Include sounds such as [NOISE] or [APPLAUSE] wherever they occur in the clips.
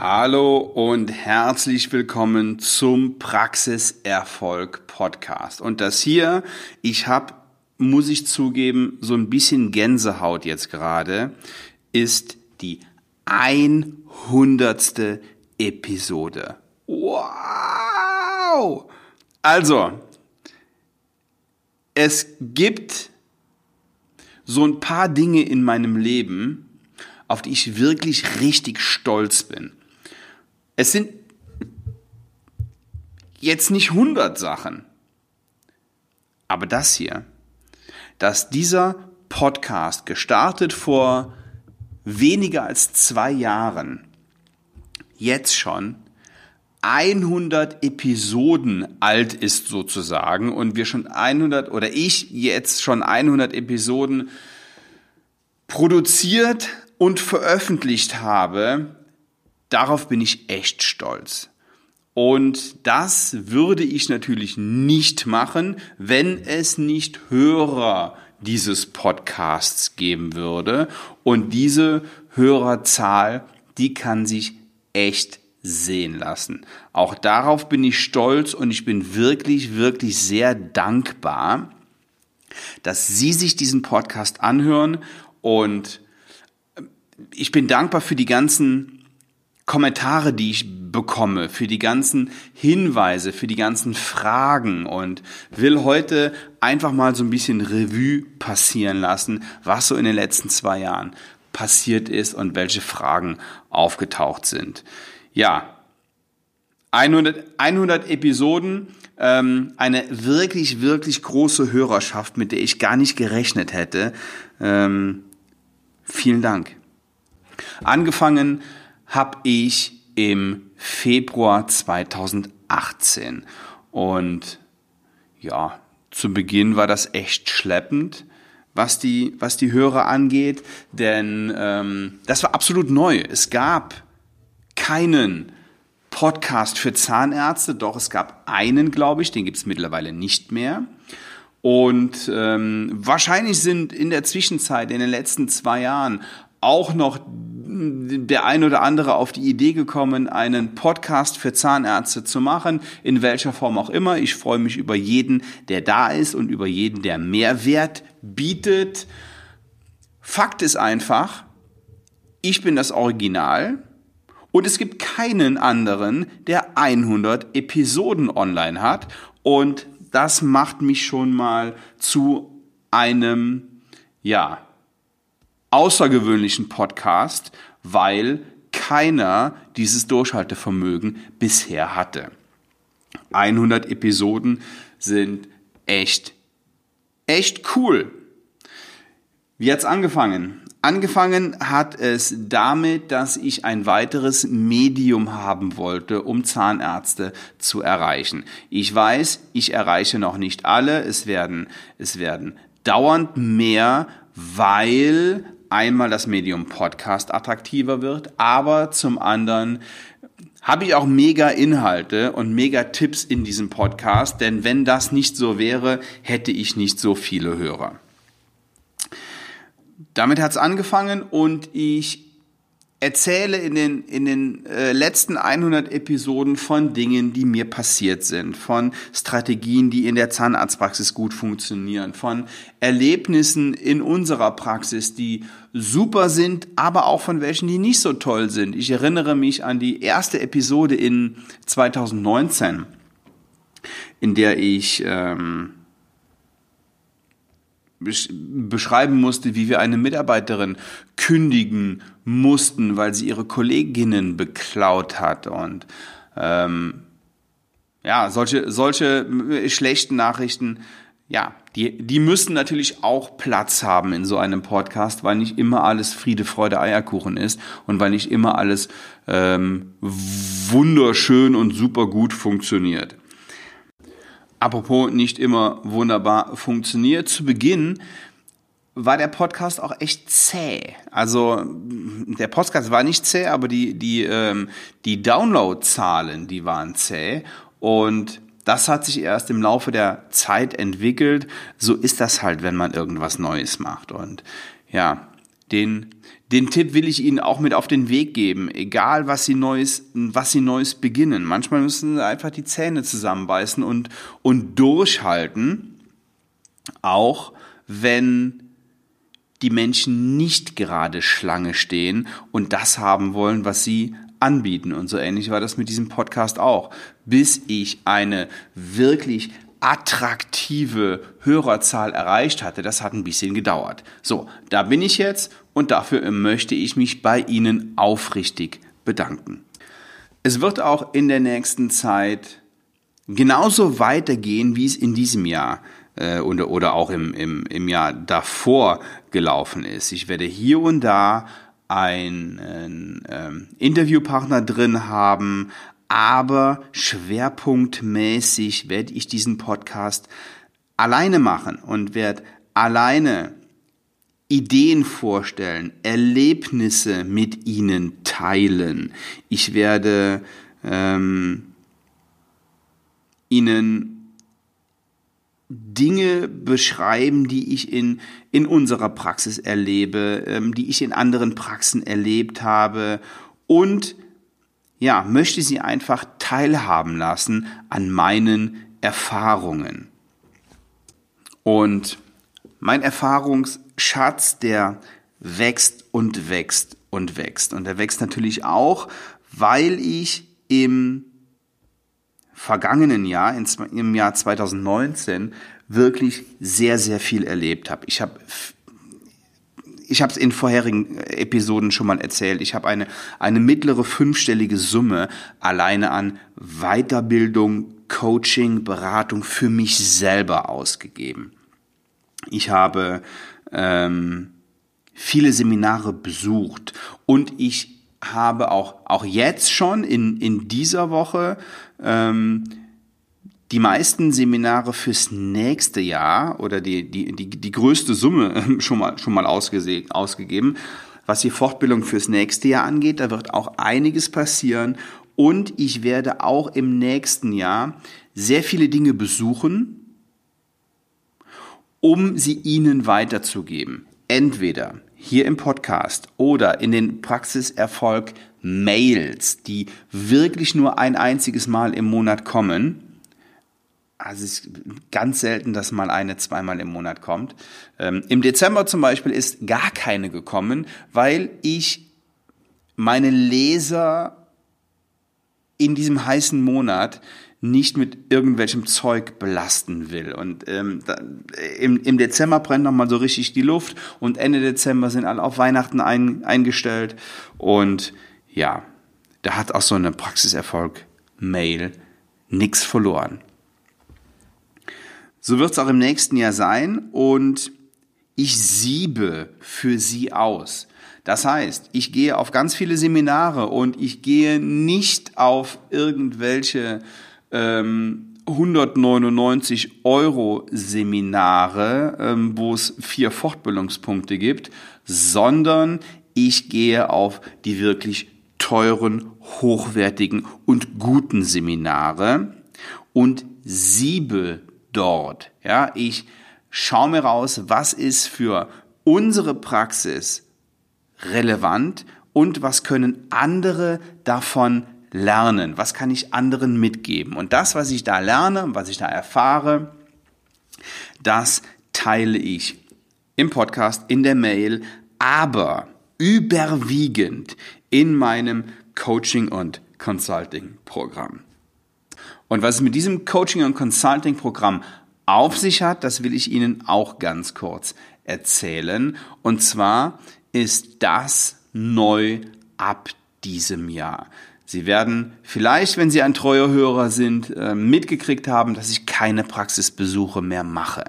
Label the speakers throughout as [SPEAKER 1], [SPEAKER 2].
[SPEAKER 1] Hallo und herzlich willkommen zum Praxiserfolg Podcast. Und das hier, ich habe, muss ich zugeben, so ein bisschen Gänsehaut jetzt gerade, ist die 100. Episode. Wow! Also, es gibt so ein paar Dinge in meinem Leben, auf die ich wirklich richtig stolz bin. Es sind jetzt nicht 100 Sachen, aber das hier, dass dieser Podcast gestartet vor weniger als zwei Jahren, jetzt schon 100 Episoden alt ist sozusagen und wir schon 100 oder ich jetzt schon 100 Episoden produziert und veröffentlicht habe, Darauf bin ich echt stolz. Und das würde ich natürlich nicht machen, wenn es nicht Hörer dieses Podcasts geben würde. Und diese Hörerzahl, die kann sich echt sehen lassen. Auch darauf bin ich stolz und ich bin wirklich, wirklich sehr dankbar, dass Sie sich diesen Podcast anhören und ich bin dankbar für die ganzen Kommentare, die ich bekomme, für die ganzen Hinweise, für die ganzen Fragen und will heute einfach mal so ein bisschen Revue passieren lassen, was so in den letzten zwei Jahren passiert ist und welche Fragen aufgetaucht sind. Ja, 100, 100 Episoden, ähm, eine wirklich, wirklich große Hörerschaft, mit der ich gar nicht gerechnet hätte. Ähm, vielen Dank. Angefangen habe ich im Februar 2018. Und ja, zu Beginn war das echt schleppend, was die, was die Hörer angeht, denn ähm, das war absolut neu. Es gab keinen Podcast für Zahnärzte, doch es gab einen, glaube ich, den gibt es mittlerweile nicht mehr. Und ähm, wahrscheinlich sind in der Zwischenzeit, in den letzten zwei Jahren, auch noch der ein oder andere auf die Idee gekommen, einen Podcast für Zahnärzte zu machen, in welcher Form auch immer. Ich freue mich über jeden, der da ist und über jeden, der Mehrwert bietet. Fakt ist einfach, ich bin das Original und es gibt keinen anderen, der 100 Episoden online hat und das macht mich schon mal zu einem, ja, außergewöhnlichen Podcast, weil keiner dieses Durchhaltevermögen bisher hatte. 100 Episoden sind echt, echt cool. Wie hat's angefangen? Angefangen hat es damit, dass ich ein weiteres Medium haben wollte, um Zahnärzte zu erreichen. Ich weiß, ich erreiche noch nicht alle. Es werden, es werden dauernd mehr, weil einmal das Medium Podcast attraktiver wird, aber zum anderen habe ich auch mega Inhalte und mega Tipps in diesem Podcast, denn wenn das nicht so wäre, hätte ich nicht so viele Hörer. Damit hat es angefangen und ich erzähle in den, in den äh, letzten 100 Episoden von Dingen, die mir passiert sind, von Strategien, die in der Zahnarztpraxis gut funktionieren, von Erlebnissen in unserer Praxis, die super sind, aber auch von welchen, die nicht so toll sind. Ich erinnere mich an die erste Episode in 2019, in der ich ähm, beschreiben musste, wie wir eine Mitarbeiterin kündigen mussten, weil sie ihre Kolleginnen beklaut hat und ähm, ja, solche, solche schlechten Nachrichten, ja, die, die müssen natürlich auch Platz haben in so einem Podcast, weil nicht immer alles Friede, Freude, Eierkuchen ist und weil nicht immer alles ähm, wunderschön und super gut funktioniert. Apropos nicht immer wunderbar funktioniert. Zu Beginn war der Podcast auch echt zäh. Also der Podcast war nicht zäh, aber die die ähm, die Downloadzahlen, die waren zäh und das hat sich erst im Laufe der Zeit entwickelt. So ist das halt, wenn man irgendwas Neues macht und ja, den den Tipp will ich Ihnen auch mit auf den Weg geben, egal was Sie Neues, was Sie Neues beginnen. Manchmal müssen Sie einfach die Zähne zusammenbeißen und, und durchhalten, auch wenn die Menschen nicht gerade Schlange stehen und das haben wollen, was sie anbieten. Und so ähnlich war das mit diesem Podcast auch. Bis ich eine wirklich attraktive Hörerzahl erreicht hatte, das hat ein bisschen gedauert. So, da bin ich jetzt und dafür möchte ich mich bei Ihnen aufrichtig bedanken. Es wird auch in der nächsten Zeit genauso weitergehen, wie es in diesem Jahr äh, oder, oder auch im, im, im Jahr davor gelaufen ist. Ich werde hier und da einen ähm, Interviewpartner drin haben, aber schwerpunktmäßig werde ich diesen Podcast alleine machen und werde alleine Ideen vorstellen, Erlebnisse mit ihnen teilen. Ich werde ähm, ihnen Dinge beschreiben, die ich in, in unserer Praxis erlebe, ähm, die ich in anderen Praxen erlebt habe und ja, möchte sie einfach teilhaben lassen an meinen Erfahrungen. Und mein Erfahrungsschatz, der wächst und wächst und wächst. Und der wächst natürlich auch, weil ich im vergangenen Jahr, im Jahr 2019, wirklich sehr, sehr viel erlebt habe. Ich habe ich habe es in vorherigen Episoden schon mal erzählt. Ich habe eine, eine mittlere fünfstellige Summe alleine an Weiterbildung, Coaching, Beratung für mich selber ausgegeben. Ich habe ähm, viele Seminare besucht und ich habe auch, auch jetzt schon in, in dieser Woche ähm, die meisten Seminare fürs nächste Jahr oder die, die, die, die größte Summe [LAUGHS] schon mal, schon mal ausgegeben. Was die Fortbildung fürs nächste Jahr angeht, da wird auch einiges passieren. Und ich werde auch im nächsten Jahr sehr viele Dinge besuchen, um sie Ihnen weiterzugeben. Entweder hier im Podcast oder in den Praxiserfolg Mails, die wirklich nur ein einziges Mal im Monat kommen. Also es ist ganz selten, dass mal eine zweimal im Monat kommt. Ähm, Im Dezember zum Beispiel ist gar keine gekommen, weil ich meine Leser in diesem heißen Monat nicht mit irgendwelchem Zeug belasten will. Und ähm, da, im, im Dezember brennt nochmal so richtig die Luft und Ende Dezember sind alle auf Weihnachten ein, eingestellt. Und ja, da hat auch so eine Praxiserfolg-Mail nichts verloren. So wird es auch im nächsten Jahr sein und ich siebe für Sie aus. Das heißt, ich gehe auf ganz viele Seminare und ich gehe nicht auf irgendwelche ähm, 199 Euro Seminare, ähm, wo es vier Fortbildungspunkte gibt, sondern ich gehe auf die wirklich teuren, hochwertigen und guten Seminare und siebe dort. Ja, ich schaue mir raus, was ist für unsere Praxis relevant und was können andere davon lernen? Was kann ich anderen mitgeben? Und das, was ich da lerne, was ich da erfahre, das teile ich im Podcast, in der Mail, aber überwiegend in meinem Coaching und Consulting Programm. Und was es mit diesem Coaching und Consulting Programm auf sich hat, das will ich Ihnen auch ganz kurz erzählen. Und zwar ist das neu ab diesem Jahr. Sie werden vielleicht, wenn Sie ein treuer Hörer sind, äh, mitgekriegt haben, dass ich keine Praxisbesuche mehr mache.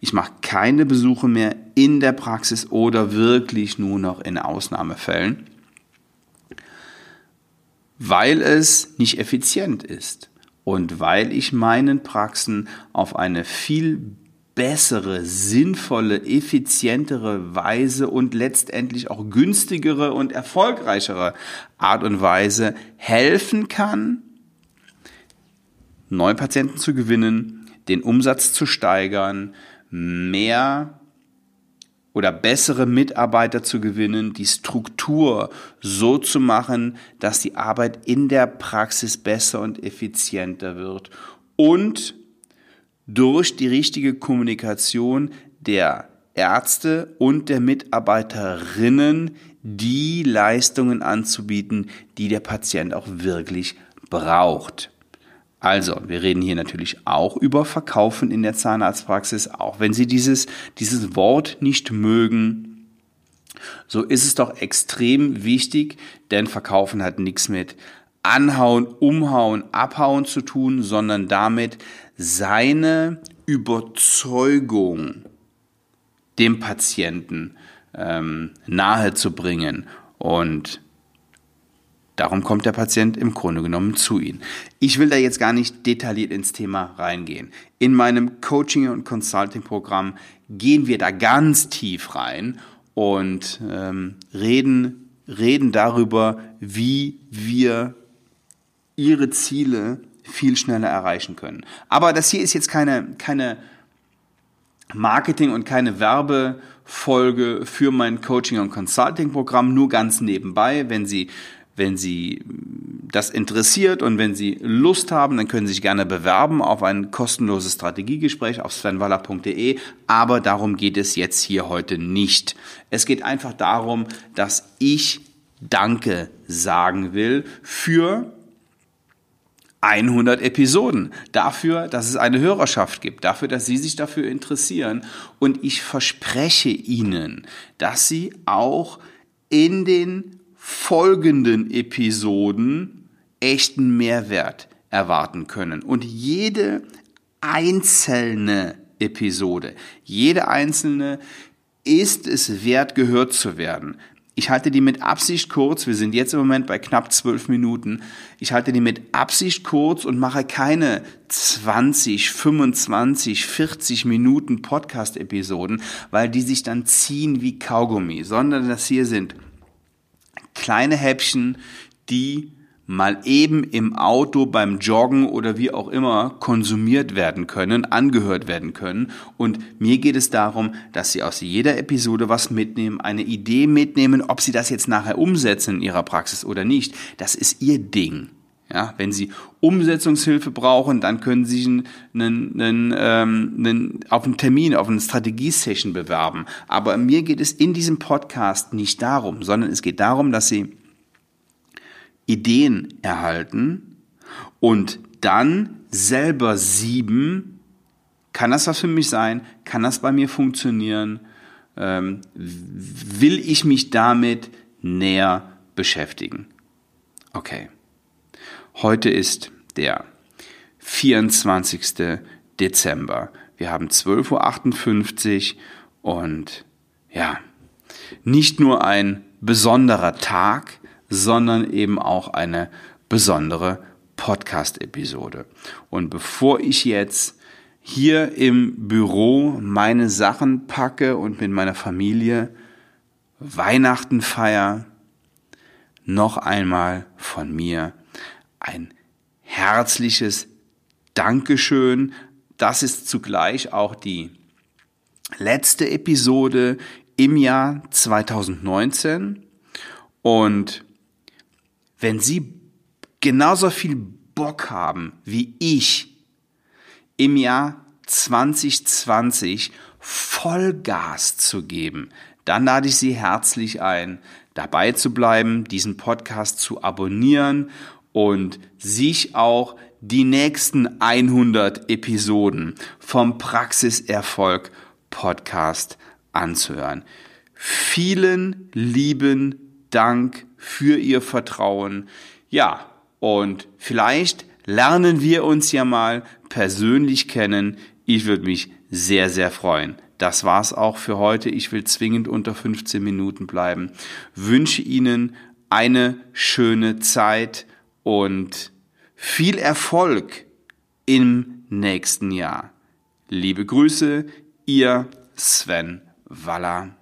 [SPEAKER 1] Ich mache keine Besuche mehr in der Praxis oder wirklich nur noch in Ausnahmefällen, weil es nicht effizient ist und weil ich meinen Praxen auf eine viel bessere, sinnvolle, effizientere Weise und letztendlich auch günstigere und erfolgreichere Art und Weise helfen kann, neue Patienten zu gewinnen, den Umsatz zu steigern, mehr oder bessere Mitarbeiter zu gewinnen, die Struktur so zu machen, dass die Arbeit in der Praxis besser und effizienter wird und durch die richtige Kommunikation der Ärzte und der Mitarbeiterinnen die Leistungen anzubieten, die der Patient auch wirklich braucht. Also, wir reden hier natürlich auch über Verkaufen in der Zahnarztpraxis, auch wenn Sie dieses, dieses Wort nicht mögen. So ist es doch extrem wichtig, denn Verkaufen hat nichts mit Anhauen, Umhauen, Abhauen zu tun, sondern damit seine Überzeugung dem Patienten ähm, nahe zu bringen und Darum kommt der Patient im Grunde genommen zu Ihnen. Ich will da jetzt gar nicht detailliert ins Thema reingehen. In meinem Coaching- und Consulting-Programm gehen wir da ganz tief rein und ähm, reden, reden darüber, wie wir Ihre Ziele viel schneller erreichen können. Aber das hier ist jetzt keine, keine Marketing und keine Werbefolge für mein Coaching- und Consulting-Programm, nur ganz nebenbei. Wenn Sie wenn Sie das interessiert und wenn Sie Lust haben, dann können Sie sich gerne bewerben auf ein kostenloses Strategiegespräch auf svenwaller.de. Aber darum geht es jetzt hier heute nicht. Es geht einfach darum, dass ich Danke sagen will für 100 Episoden, dafür, dass es eine Hörerschaft gibt, dafür, dass Sie sich dafür interessieren. Und ich verspreche Ihnen, dass Sie auch in den folgenden Episoden echten Mehrwert erwarten können. Und jede einzelne Episode, jede einzelne ist es wert, gehört zu werden. Ich halte die mit Absicht kurz. Wir sind jetzt im Moment bei knapp zwölf Minuten. Ich halte die mit Absicht kurz und mache keine 20, 25, 40 Minuten Podcast-Episoden, weil die sich dann ziehen wie Kaugummi, sondern das hier sind kleine Häppchen, die mal eben im Auto beim Joggen oder wie auch immer konsumiert werden können, angehört werden können. Und mir geht es darum, dass Sie aus jeder Episode was mitnehmen, eine Idee mitnehmen, ob Sie das jetzt nachher umsetzen in Ihrer Praxis oder nicht. Das ist Ihr Ding. Ja, wenn Sie Umsetzungshilfe brauchen, dann können Sie sich einen, einen, ähm, einen, auf einen Termin, auf eine Strategiesession bewerben. Aber mir geht es in diesem Podcast nicht darum, sondern es geht darum, dass Sie Ideen erhalten und dann selber sieben, kann das was für mich sein? Kann das bei mir funktionieren? Ähm, will ich mich damit näher beschäftigen? Okay. Heute ist der 24. Dezember. Wir haben 12.58 Uhr und ja, nicht nur ein besonderer Tag, sondern eben auch eine besondere Podcast-Episode. Und bevor ich jetzt hier im Büro meine Sachen packe und mit meiner Familie Weihnachten feier, noch einmal von mir ein herzliches Dankeschön. Das ist zugleich auch die letzte Episode im Jahr 2019. Und wenn Sie genauso viel Bock haben wie ich im Jahr 2020 Vollgas zu geben, dann lade ich Sie herzlich ein, dabei zu bleiben, diesen Podcast zu abonnieren und sich auch die nächsten 100 Episoden vom Praxiserfolg Podcast anzuhören. Vielen lieben Dank für Ihr Vertrauen. Ja, und vielleicht lernen wir uns ja mal persönlich kennen. Ich würde mich sehr, sehr freuen. Das war's auch für heute. Ich will zwingend unter 15 Minuten bleiben. Wünsche Ihnen eine schöne Zeit und viel Erfolg im nächsten Jahr. Liebe Grüße, ihr Sven Waller.